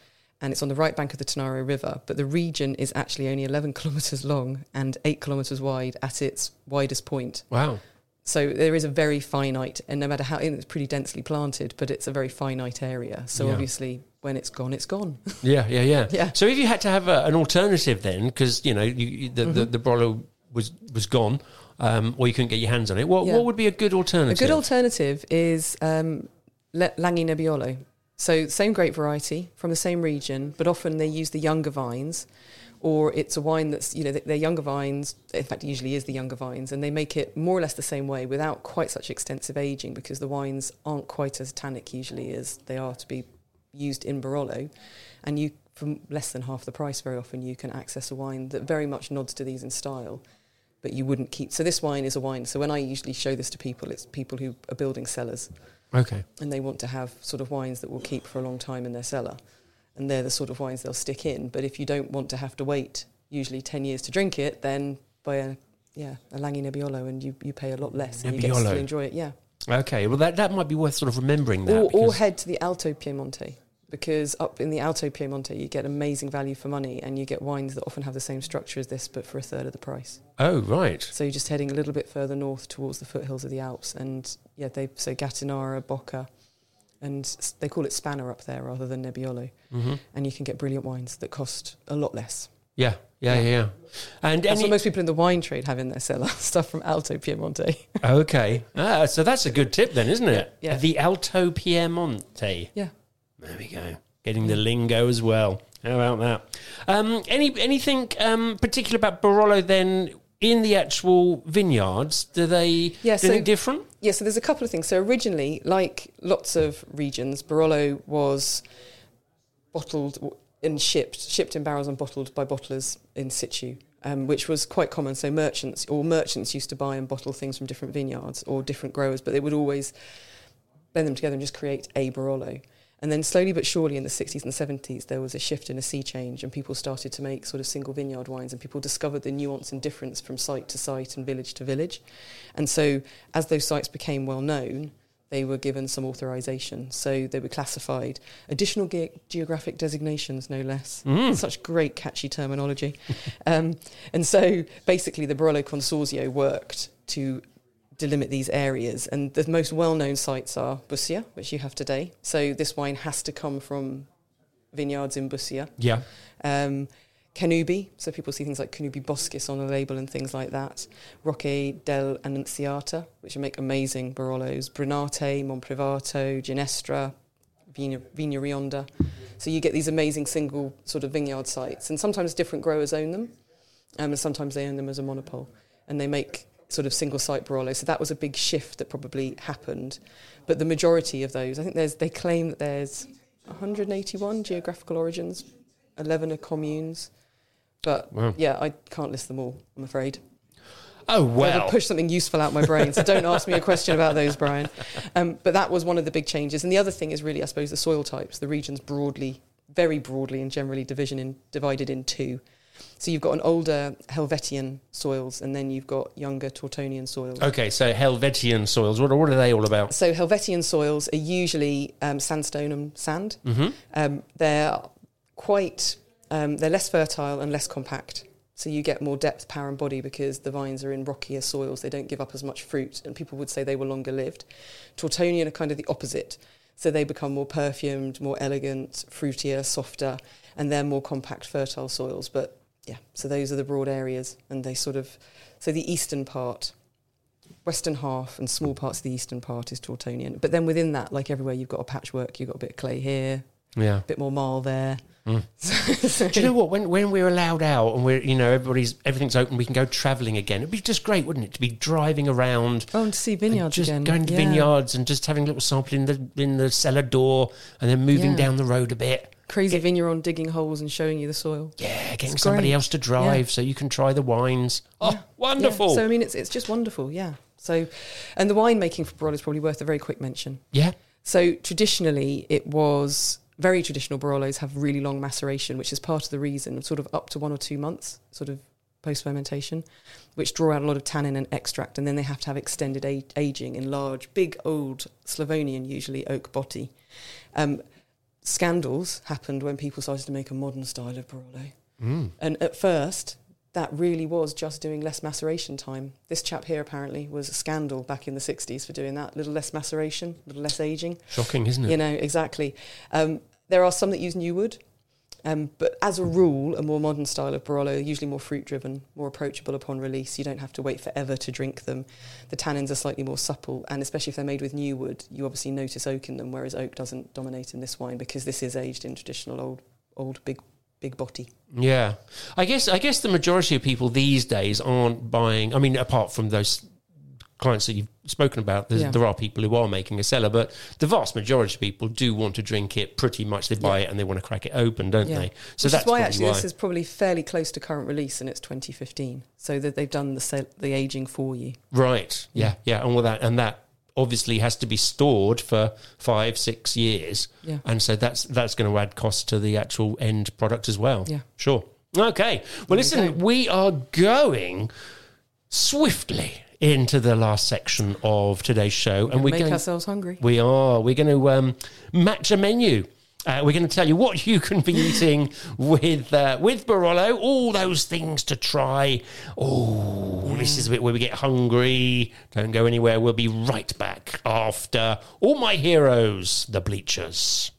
and it's on the right bank of the Tanaro River. But the region is actually only 11 kilometres long and 8 kilometres wide at its widest point. wow. So there is a very finite, and no matter how it's pretty densely planted, but it's a very finite area. So Yeah. obviously, when it's gone, it's gone. Yeah, yeah, yeah. Yeah. So if you had to have a, an alternative then, because you know you, the, the Mhm. the Barolo was was gone, um, or you couldn't get your hands on it, what Yeah. what would be a good alternative? A good alternative is um, Langhe Nebbiolo. So same grape variety from the same region, but often they use the younger vines, or it's a wine that's you know they're younger vines. In fact, it usually is the younger vines, and they make it more or less the same way without quite such extensive aging because the wines aren't quite as tannic usually as they are to be used in Barolo, and you for less than half the price very often you can access a wine that very much nods to these in style but you wouldn't keep so this wine is a wine so when i usually show this to people it's people who are building cellars Okay. and they want to have sort of wines that will keep for a long time in their cellar and they're the sort of wines they'll stick in but if you don't want to have to wait usually 10 years to drink it then buy a yeah a Langhe Nebbiolo and you, you pay a lot less and you get to Nebbiolo. still enjoy it yeah Okay. Well, that that might be worth sort of remembering that. or, or head to the Alto Piemonte because up in the Alto Piemonte you get amazing value for money and you get wines that often have the same structure as this but for a third of the price. oh, right. So you're just heading a little bit further north towards the foothills of the Alps and yeah they so Gattinara, Boca and they call it Spanna up there rather than Nebbiolo hmm and you can get brilliant wines that cost a lot less. Yeah, yeah, yeah. yeah. And That's what most people in the wine trade have in their cellar stuff from Alto Piemonte. okay. Ah, so that's a good tip then, isn't it? Yeah, yeah. The Alto Piemonte. Yeah. There we go. Getting the lingo as well. How about that? Um, any anything um, particular about Barolo then in the actual vineyards? Do they Yeah, do so- they different? Yeah, so there's a couple of things. So originally, like lots of regions, Barolo was bottled and shipped, shipped in barrels and bottled by bottlers in situ, um, which was quite common. So merchants or merchants used to buy and bottle things from different vineyards or different growers, but they would always blend them together and just create a Barolo. And then slowly but surely in the 60s and 70s, there was a shift and a sea change, and people started to make sort of single vineyard wines, and people discovered the nuance and difference from site to site and village to village. And so, as those sites became well known, they were given some authorization. So they were classified, additional ge- geographic designations, no less. Mm. Such great, catchy terminology. um, and so basically, the Barolo Consorzio worked to delimit these areas. And the most well known sites are Bussia, which you have today. So this wine has to come from vineyards in Bussia. Yeah. Um, Cannubi, so people see things like Cannubi Boschis on the label and things like that. Rocche del Annunziata, which make amazing Barolos. Brunate, Monprivato, Ginestra, Vigna, Vigna Rionda. So you get these amazing single sort of vineyard sites, and sometimes different growers own them, um, and sometimes they own them as a monopole, and they make sort of single site Barolo. So that was a big shift that probably happened. But the majority of those, I think there's, they claim that there's 181 geographical origins, 11 are communes. But Wow. yeah, I can't list them all, I'm afraid. Oh well. push something useful out my brain. So don't ask me a question about those, Brian. Um, but that was one of the big changes. And the other thing is really, I suppose, the soil types. The regions broadly, very broadly and generally division in, divided in two. So you've got an older Helvetian soils, and then you've got younger Tortonian soils. Okay, so Helvetian soils. What, what are they all about? So Helvetian soils are usually um, sandstone and sand. hmm Um, they're quite, um, they're less fertile and less compact. So you get more depth, power, and body because the vines are in rockier soils. They don't give up as much fruit, and people would say they were longer lived. Tortonian are kind of the opposite. So they become more perfumed, more elegant, fruitier, softer, and they're more compact, fertile soils. But yeah, so those are the broad areas, and they sort of so the eastern part, western half, and small parts of the eastern part is Tortonian. But then within that, like everywhere, you've got a patchwork. You've got a bit of clay here, Yeah. a bit more marl there. Mm. So- Do you know what? When when we're allowed out and we're you know everybody's everything's open, we can go travelling again. It'd be just great, wouldn't it, to be driving around, Oh, and to see vineyards just again. going to yeah. vineyards and just having a little sample in the in the cellar door, and then moving Yeah. down the road a bit. Crazy vineyard on digging holes and showing you the soil. Yeah, getting It's somebody great. else to drive so you can try the wines. Oh, wonderful! Yeah. So I mean, it's it's just wonderful. Yeah. So, and the winemaking for Barolo is probably worth a very quick mention. Yeah. So traditionally, it was very traditional Barolos have really long maceration, which is part of the reason, sort of up to one or two months, sort of post fermentation, which draw out a lot of tannin and extract, and then they have to have extended a- aging in large, big, old Slavonian, usually oak botti. Um, scandals happened when people started to make a modern style of Barolo. Mm. And at first, that really was just doing less maceration time. This chap here apparently was a scandal back in the 60s for doing that. A little less maceration, a little less aging. Shocking, isn't it? You know, exactly. Um, there are some that use new wood. Um, but as a rule, a more modern style of Barolo usually more fruit driven, more approachable upon release. You don't have to wait forever to drink them. The tannins are slightly more supple, and especially if they're made with new wood, you obviously notice oak in them, whereas oak doesn't dominate in this wine because this is aged in traditional old, old big, big botti. Yeah, I guess I guess the majority of people these days aren't buying. I mean, apart from those clients that you've spoken about, Yeah. there are people who are making a cellar, but the vast majority of people do want to drink it. Pretty much, they buy it and they want to crack it open, don't Yeah. they? So Which that's why actually why. this is probably fairly close to current release, and it's 2015, so that they've done the sel- the aging for you. Right. Yeah. Yeah. And with that, and that obviously has to be stored for five, six years. Yeah. And so that's that's going to add cost to the actual end product as well. Yeah. Sure. Okay. Well, listen, we are going swiftly into the last section of today's show, and Gonna we're make going. ourselves hungry. We are. We're going to um, match a menu. Uh, we're going to tell you what you can be eating with uh, with Barolo. All those things to try. Oh, this is a bit where we get hungry. Don't go anywhere. We'll be right back after all my heroes, the bleachers.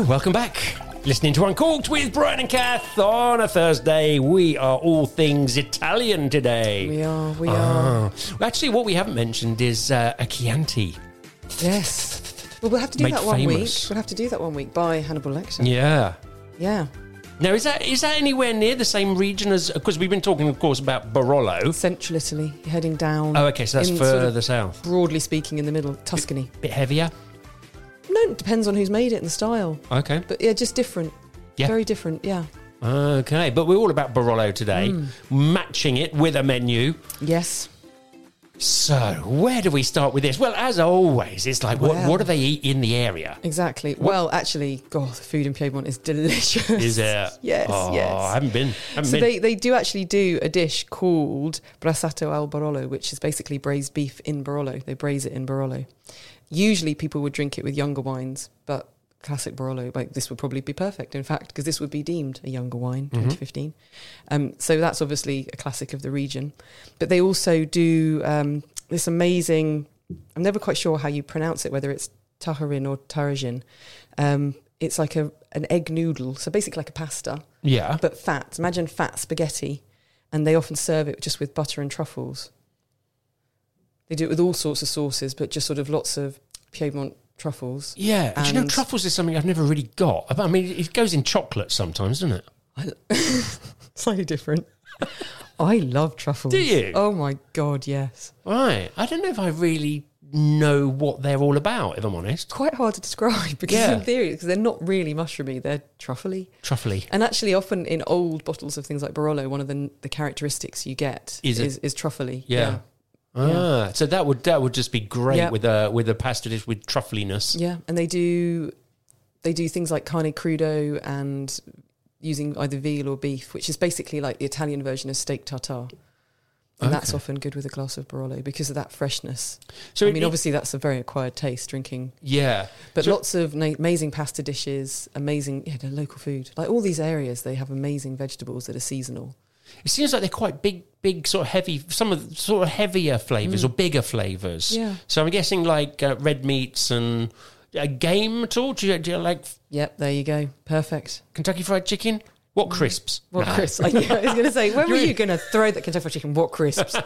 Well, there you go. Welcome back. Listening to Uncorked with Brian and Kath on a Thursday. We are all things Italian today. We are, we Ah. are. Well, Actually, what we haven't mentioned is uh, a Chianti. Yes. Well, we'll have to do Made that one famous. week. We'll have to do that one week by Hannibal Lecter. Yeah. Yeah. Now, is that is that anywhere near the same region as? Because we've been talking, of course, about Barolo. Central Italy, heading down. Oh, okay, so that's in sort of further south. Broadly speaking, in the middle, Tuscany. Bit heavier. No, it depends on who's made it and the style. Okay. But yeah, just different. Yeah. Very different, yeah. Okay, but we're all about Barolo today, Mm. matching it with a menu. Yes. So, where do we start with this? Well, as always, it's like, what, Well- what do they eat in the area? Exactly. Well, actually, God, the food in Piedmont is delicious. Is it? Yes, oh, yes. I haven't been. Haven't So been. they, they do actually do a dish called brasato al Barolo, which is basically braised beef in Barolo. They braise it in Barolo. Usually people would drink it with younger wines, but classic Barolo, like this would probably be perfect, in fact, because this would be deemed a younger wine, Mhm. 2015. Um, so that's obviously a classic of the region. But they also do um, this amazing, I'm never quite sure how you pronounce it, whether it's taharin or tarajin. Um, it's like a an egg noodle, so basically like a pasta yeah. but fat. Imagine fat spaghetti, and they often serve it just with butter and truffles. They do it with all sorts of sauces, but just sort of lots of Piedmont truffles. yeah. Do you know, truffles is something I've never really got. I mean, it goes in chocolate sometimes, doesn't it? Slightly different. I love truffles. Do you? Oh my god, yes. Right. I don't know if I really know what they're all about, if I'm honest. Quite hard to describe because Yeah. in theory, because they're not really mushroomy, they're truffly. Truffly. And actually, often in old bottles of things like Barolo, one of the the characteristics you get Is is is, truffly. Yeah. Ah, so that would that would just be great Yeah. with a with a pasta dish with truffliness. Yeah, and they do they do things like carne crudo and using either veal or beef, which is basically like the Italian version of steak tartare. And that's often good with a glass of Barolo because of that freshness. So I mean, it- obviously that's a very acquired taste drinking, Yeah. but So- lots of na- amazing pasta dishes, amazing yeah, local food. Like all these areas, they have amazing vegetables that are seasonal. It seems like they're quite big, big sort of heavy. Some of the sort of heavier flavors or bigger flavors. Mm. Yeah. So I'm guessing like uh, red meats and uh, game at all. Do you, do you like Yep, there you go, perfect. Kentucky Fried Chicken? What crisps? What No. crisps? I, I was going to say, when were you going to throw that Kentucky Fried Chicken? What crisps?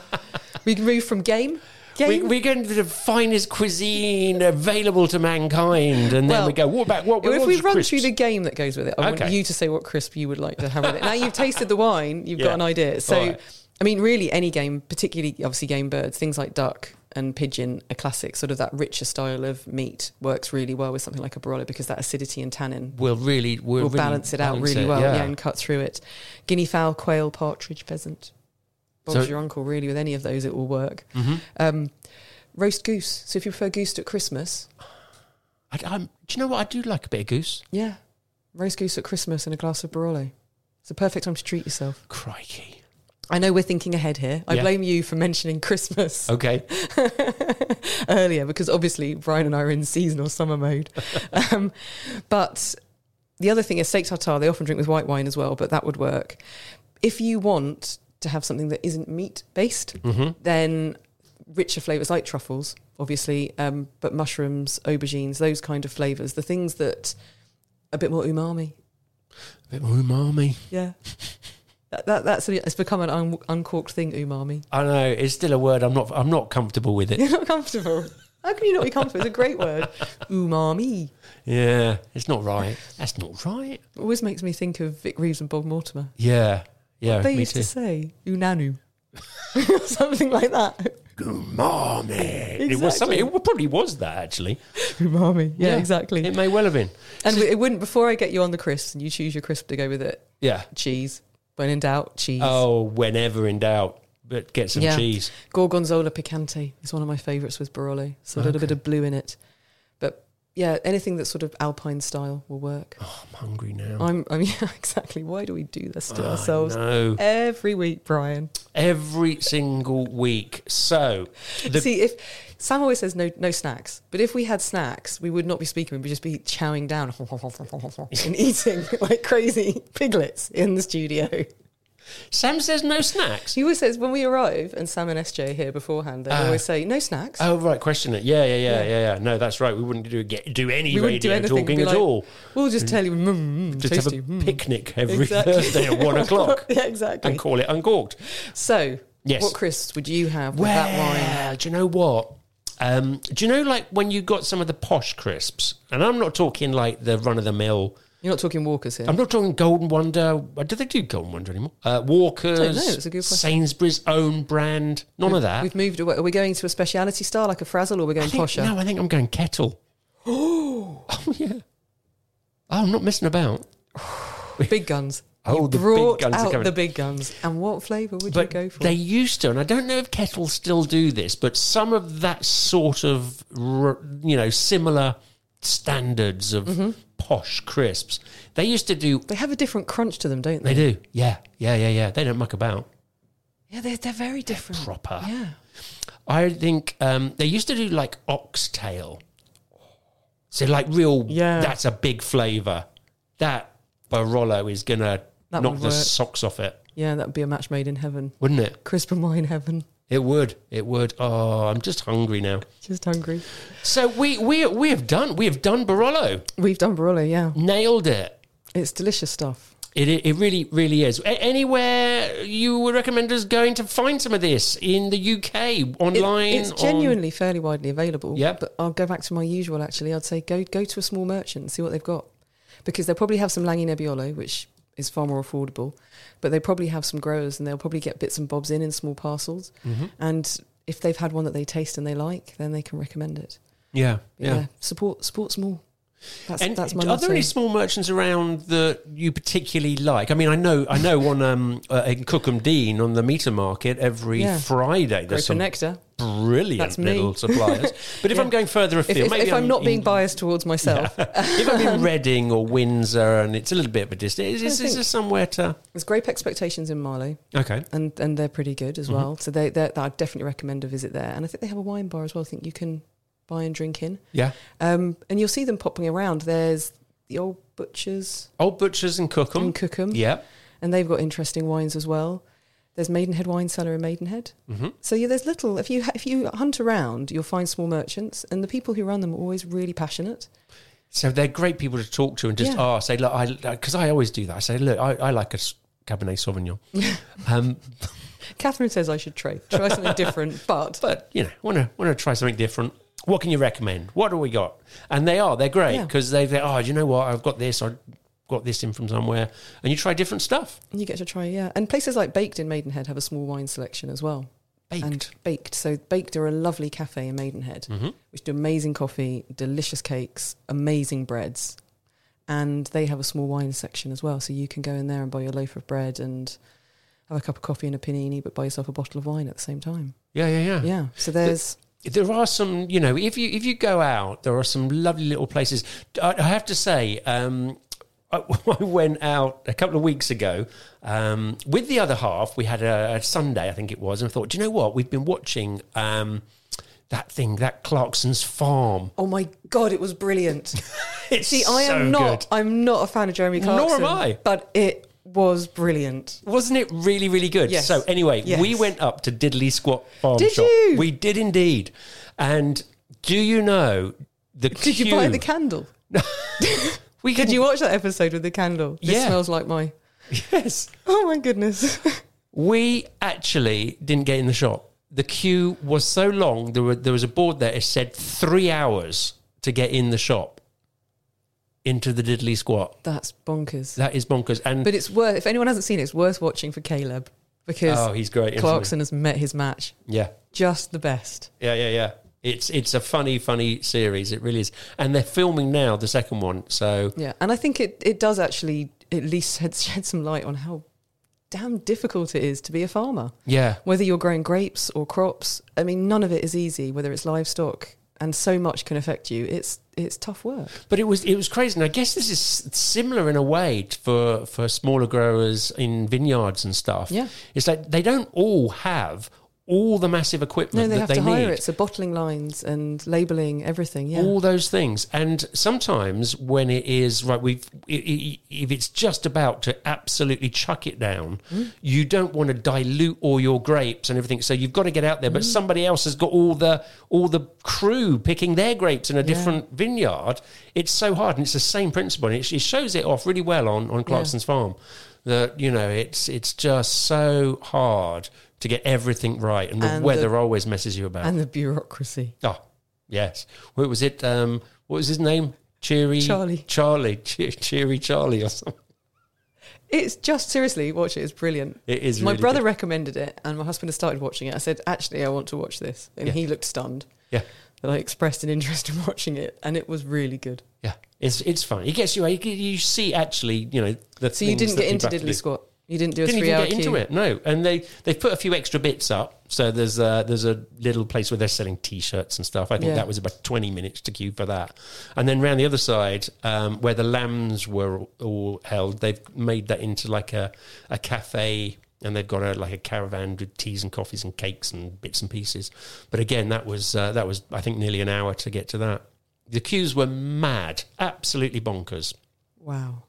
we can move from game. We, Game. we're going to the finest cuisine available to mankind, and then we go. What about what? Well, if we run crisps? through the game that goes with it, I Okay. want you to say what crisp you would like to have with it. Now you've tasted the wine, you've Yeah. got an idea. So, right. I mean, really, any game, particularly obviously game birds, things like duck and pigeon, are classic. Sort of that richer style of meat works really well with something like a Barolo because that acidity and tannin We'll really we'll, will really balance it out balance really it, well, yeah. yeah. and cut through it. Guinea fowl, quail, partridge, pheasant. Bob's So- your uncle, really. With any of those, it will work. Mhm. Um, roast goose. So if you prefer goose at Christmas, I, I'm, do you know what? I do like a bit of goose. yeah, roast goose at Christmas and a glass of Barolo. It's a perfect time to treat yourself. Crikey. I know we're thinking ahead here. I Yeah. blame you for mentioning Christmas Okay. earlier because obviously Brian and I are in seasonal summer mode. um, but the other thing is steak tartare. They often drink with white wine as well, but that would work. If you want to have something that isn't meat based, Mhm. then richer flavors like truffles, obviously, um, but mushrooms, aubergines, those kind of flavors, the things that a bit more umami. A bit more umami. Yeah. That, that, that's it's become an un, uncorked thing, umami. I know it's still a word. I'm not. I'm not comfortable with it. You're not comfortable. How can you not be comfortable? It's a great word. Umami. Yeah, it's not right. That's not right. Always makes me think of Vic Reeves and Bob Mortimer. Yeah, yeah. they me used too. to say unanu. Something like that. Umami. It was something. It probably was that actually. Umami. Yeah, exactly. It may well have been. And it wouldn't, before I get you on the crisps and you choose your crisp to go with it, Yeah. cheese. When in doubt, cheese. Oh, whenever in doubt, but get some Yeah. cheese. Gorgonzola picante is one of my favourites with Barolo. So a little bit of blue in it. Yeah, anything that's sort of alpine style will work. Oh, I'm hungry now. I'm, I mean, yeah, exactly. Why do we do this to I ourselves know. every week, Brian? Every single week. So, See, if Sam always says no, no snacks, but if we had snacks, we would not be speaking. We'd just be chowing down and eating like crazy piglets in the studio. Sam says no snacks. He always says when we arrive, and Sam and SJ here beforehand, they Ah. always say no snacks. Oh right, question it. Yeah, yeah, yeah, Yeah. yeah. No, that's right. We wouldn't do get, do any we wouldn't do radio anything. talking be at like, all. We'll just tell you, mm, mm, Just tasty, have a mm." picnic every Exactly. Thursday at one o'clock yeah, exactly. and call it uncorked. So, Yes. what crisps would you have with that wine? do you know what? Um, do you know like when you got some of the posh crisps? And I'm not talking like the run of the mill. You're not talking Walkers here. I'm not talking Golden Wonder. Do they do Golden Wonder anymore? Uh, Walkers, don't know, it's a good question. Sainsbury's own brand. None of that. We've moved away. Are we going to a speciality style like a Frazzle, or we're going I think, posher? no, I think I'm going kettle. oh yeah. Oh, I'm not messing about. Big guns. Oh, the big brought guns are out coming. the big guns. And what flavour would But you go for? they used to, and I don't know if kettles still do this, but some of that sort of, r- you know, similar standards of Mm-hmm. Posh crisps. They used to do. They have a different crunch to them, don't They they? do. Yeah, yeah, yeah, yeah. They don't muck about. Yeah, they're, they're very different. Proper. Yeah. I think um, they used to do like oxtail. So like real. Yeah. That's a big flavour. That Barolo is gonna That knock the work. socks off it, Yeah, that would be a match made in heaven. wouldn't it? Crisp and wine heaven. It would. It would. Oh, I'm just hungry now. Just hungry. So we we we have done we have done Barolo. We've done Barolo, yeah. Nailed it. It's delicious stuff. It it really really is. A- anywhere you would recommend us going to find some of this in the UK It- online? it's on- genuinely fairly widely available. Yeah. But I'll go back to my usual actually. I'd say go go to a small merchant and see what they've got. Because they'll probably have some Langhe Nebbiolo, which is far more affordable. But they probably have some growers and they'll probably get bits and bobs in in small parcels. Mm-hmm. And if they've had one that they taste and they like, then they can recommend it. yeah, Yeah. yeah. Support support small. That's And that's my are motto. there any small merchants around that you particularly like? I mean, I know, I know on um, uh, in Cookham Dean on the meter market every Yeah. Friday. There's Groper some Nectar. Brilliant That's me. little suppliers. But if Yeah. I'm going further afield, if, maybe if I'm, not being in- biased towards myself, if I'm in Reading or Windsor and it's a little bit of a distance, is, is, is there somewhere to? there's Grape Expectations in Marlow. Okay. and and they're pretty good as Mhm. well. So they they I definitely recommend a visit there. And I think they have a wine bar as well. I think you can buy and drink in. Yeah. Um, and you'll see them popping around. There's the old butchers Old Butchers in Cookham. in Cookham, Yeah. and they've got interesting wines as well. There's Maidenhead Wine Cellar in Maidenhead. Mhm. So yeah, there's little. If you if you hunt around, you'll find small merchants, and the people who run them are always really passionate. So they're great people to talk to and just Yeah. oh, say look, I because I always do that. I say look, I, I like a Cabernet Sauvignon. um, Catherine says I should try try something different, but but you know, want to want to try something different. What can you recommend? What do we got? And they are they're great Yeah. because they they oh, you know what? I've got this. I got this in from somewhere, and you try different stuff. You get to try, yeah. And places like Baked in Maidenhead have a small wine selection as well. Baked. And Baked. So Baked are a lovely cafe in Maidenhead, Mhm. which do amazing coffee, delicious cakes, amazing breads. And they have a small wine section as well. So you can go in there and buy your loaf of bread and have a cup of coffee and a panini, but buy yourself a bottle of wine at the same time. Yeah, yeah, yeah. Yeah. So there's there are some you know if you if you go out there are some lovely little places i, I have to say um I, I went out a couple of weeks ago um, with the other half. We had a, a Sunday, I think it was, and I thought, do you know what? We've been watching um, that thing, that Clarkson's Farm. Oh my god, it was brilliant. It's See, I so am not good. I'm not a fan of Jeremy Nor Clarkson. am I. But it was brilliant. Wasn't it really, really good? Yes. So anyway, Yes. we went up to Diddly Squat Farm Did Shop. you? We did indeed. And do you know the Did you buy the candle? we Did you watch that episode with the candle? This Yeah. smells like my. Yes. Oh my goodness. We actually didn't get in the shop. The queue was so long. There, were, there was a board there. It said three hours to get in the shop into the diddly squat. That's bonkers. That is bonkers. And But it's worth. If anyone hasn't seen it, it's worth watching for Caleb because oh, he's great. isn't he? Clarkson has met his match. Yeah, Just the best. yeah, yeah, yeah. It's it's a funny, funny series. It really is. And they're filming now the second one. So Yeah, and I think it it does actually at least shed, shed some light on how damn difficult it is to be a farmer. yeah, Whether you're growing grapes or crops, I mean, none of it is easy. Whether it's livestock, and so much can affect you. It's it's tough work. But it was it was crazy, and I guess this is similar in a way for for smaller growers in vineyards and stuff. Yeah. it's like they don't all have all the massive equipment No, they have to need. hire it. So bottling lines and labelling, everything. Yeah. all those things and sometimes when it is right i- if it's just about to absolutely chuck it down Mm. you don't want to dilute all your grapes and everything so you've got to get out there but Mm. somebody else has got all the all the crew picking their grapes in a different vineyard it's so hard and it's the same principle and it, it shows it off really well on on clarkson's farm that you know it's it's just so hard to get everything right and the And weather the- always messes you about and the bureaucracy. Oh, yes. What was it? Um, what was his name? Cheery Charlie. Charlie. Che- Cheery Charlie or something. It's just seriously watch it. It's brilliant. It is My really brother good. recommended it, and my husband has started watching it. I said, "Actually, I want to watch this," and Yeah. he looked stunned Yeah. that I expressed an interest in watching it, and it was really good. Yeah. It's it's fun. It gets you. You, see actually, you know, the. So you didn't get into people have to Diddly do. Squat. You didn't do a Didn't even three-hour get into queue. it. No, and they they put a few extra bits up. So there's a, there's a little place where they're selling T-shirts and stuff. I think Yeah. that was about 20 minutes to queue for that. And then round the other side, um, where the lambs were all held, they've made that into like a a cafe. And they've got a like a caravan with teas and coffees and cakes and bits and pieces. But again, that was uh, that was I think nearly an hour to get to that. The queues were mad, absolutely bonkers Wow.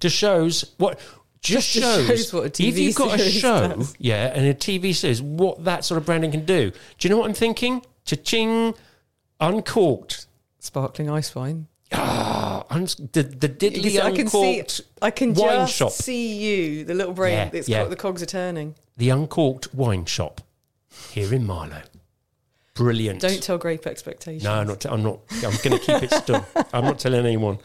just shows what just, Just shows, shows what a TV if you've got a show does. yeah and a tv series what that sort of branding can do do you know what i'm thinking cha-ching uncorked Sparkling ice wine. ah, the, the diddly I can see. uncorked I can wine just shop see you, the little brain. Yeah, that's yeah. got the cogs are turning. the uncorked wine shop here in marlow brilliant Don't tell grape expectations. No, I'm not. I'm not. I'm going to keep it still. I'm not telling anyone.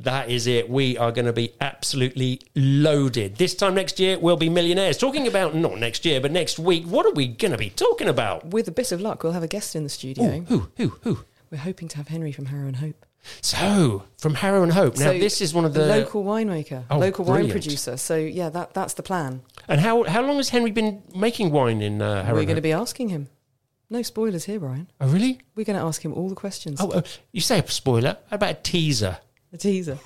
That is it. We are going to be absolutely loaded. This time next year, we'll be millionaires. Talking about not next year, but next week. What are we going to be talking about? With a bit of luck, we'll have a guest in the studio. Who? Who? Who? We're hoping to have Henry from Harrow and Hope. So, from Harrow and Hope. Now, So, this is one of the. local winemaker, Oh, local wine producer. So yeah, that that's the plan. And how how long has Henry been making wine in uh, Harrow? We're going to be asking him. No spoilers here, Brian. Oh, really? We're going to ask him all the questions. Oh, oh, you say a spoiler? How about a teaser? A teaser.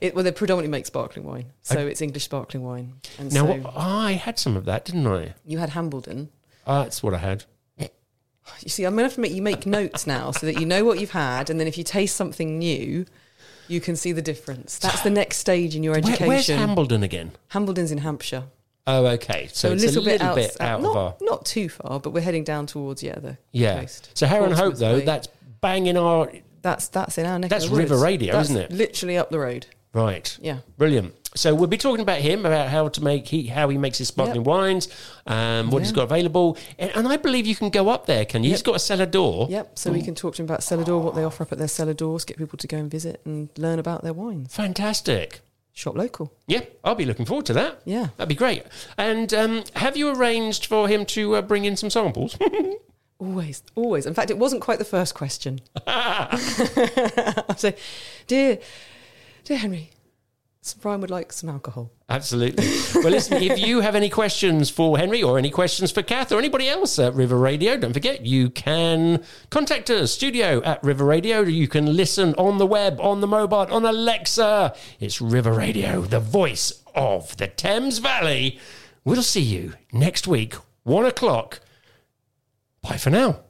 It, well, they predominantly make sparkling wine, so it's English sparkling wine. And Now, so what, I had some of that, didn't I? you had Hambledon. Uh, that's what I had. You see, I'm going to have to make you make notes now so that you know what you've had, and then if you taste something new, you can see the difference. That's the next stage in your Where, education. where's Hambledon again? Hambledon's in Hampshire. Oh, okay. So, it's a little bit, out, not, of our. not too far, but we're heading down towards yeah the Yeah. coast. So and Hope, though, way. that's banging our. that's that's in our neck. That's of the woods. River Radio, That's isn't it? Literally up the road. Right. Yeah. Brilliant. So we'll be talking about him, about how to make he, how he makes his sparkling Yep. wines, um, what he's got available, and, and I believe you can go up there. Can you? He's got a cellar door. Yep. So we can talk to him about cellar door, what they offer up at their cellar doors, get people to go and visit and learn about their wines. Fantastic. Shop local. Yeah, I'll be looking forward to that. Yeah. That'd be great. And um, have you arranged for him to uh, bring in some samples? Always, always. In fact, it wasn't quite the first question. I'd say, dear, dear Henry, Brian would like some alcohol. Absolutely. Well, listen, if you have any questions for Henry or any questions for Kath or anybody else at River Radio, don't forget you can contact us, studio at River Radio. You can listen on the web, on the mobile, on Alexa. It's River Radio, the voice of the Thames Valley. We'll see you next week, one o'clock. Bye for now.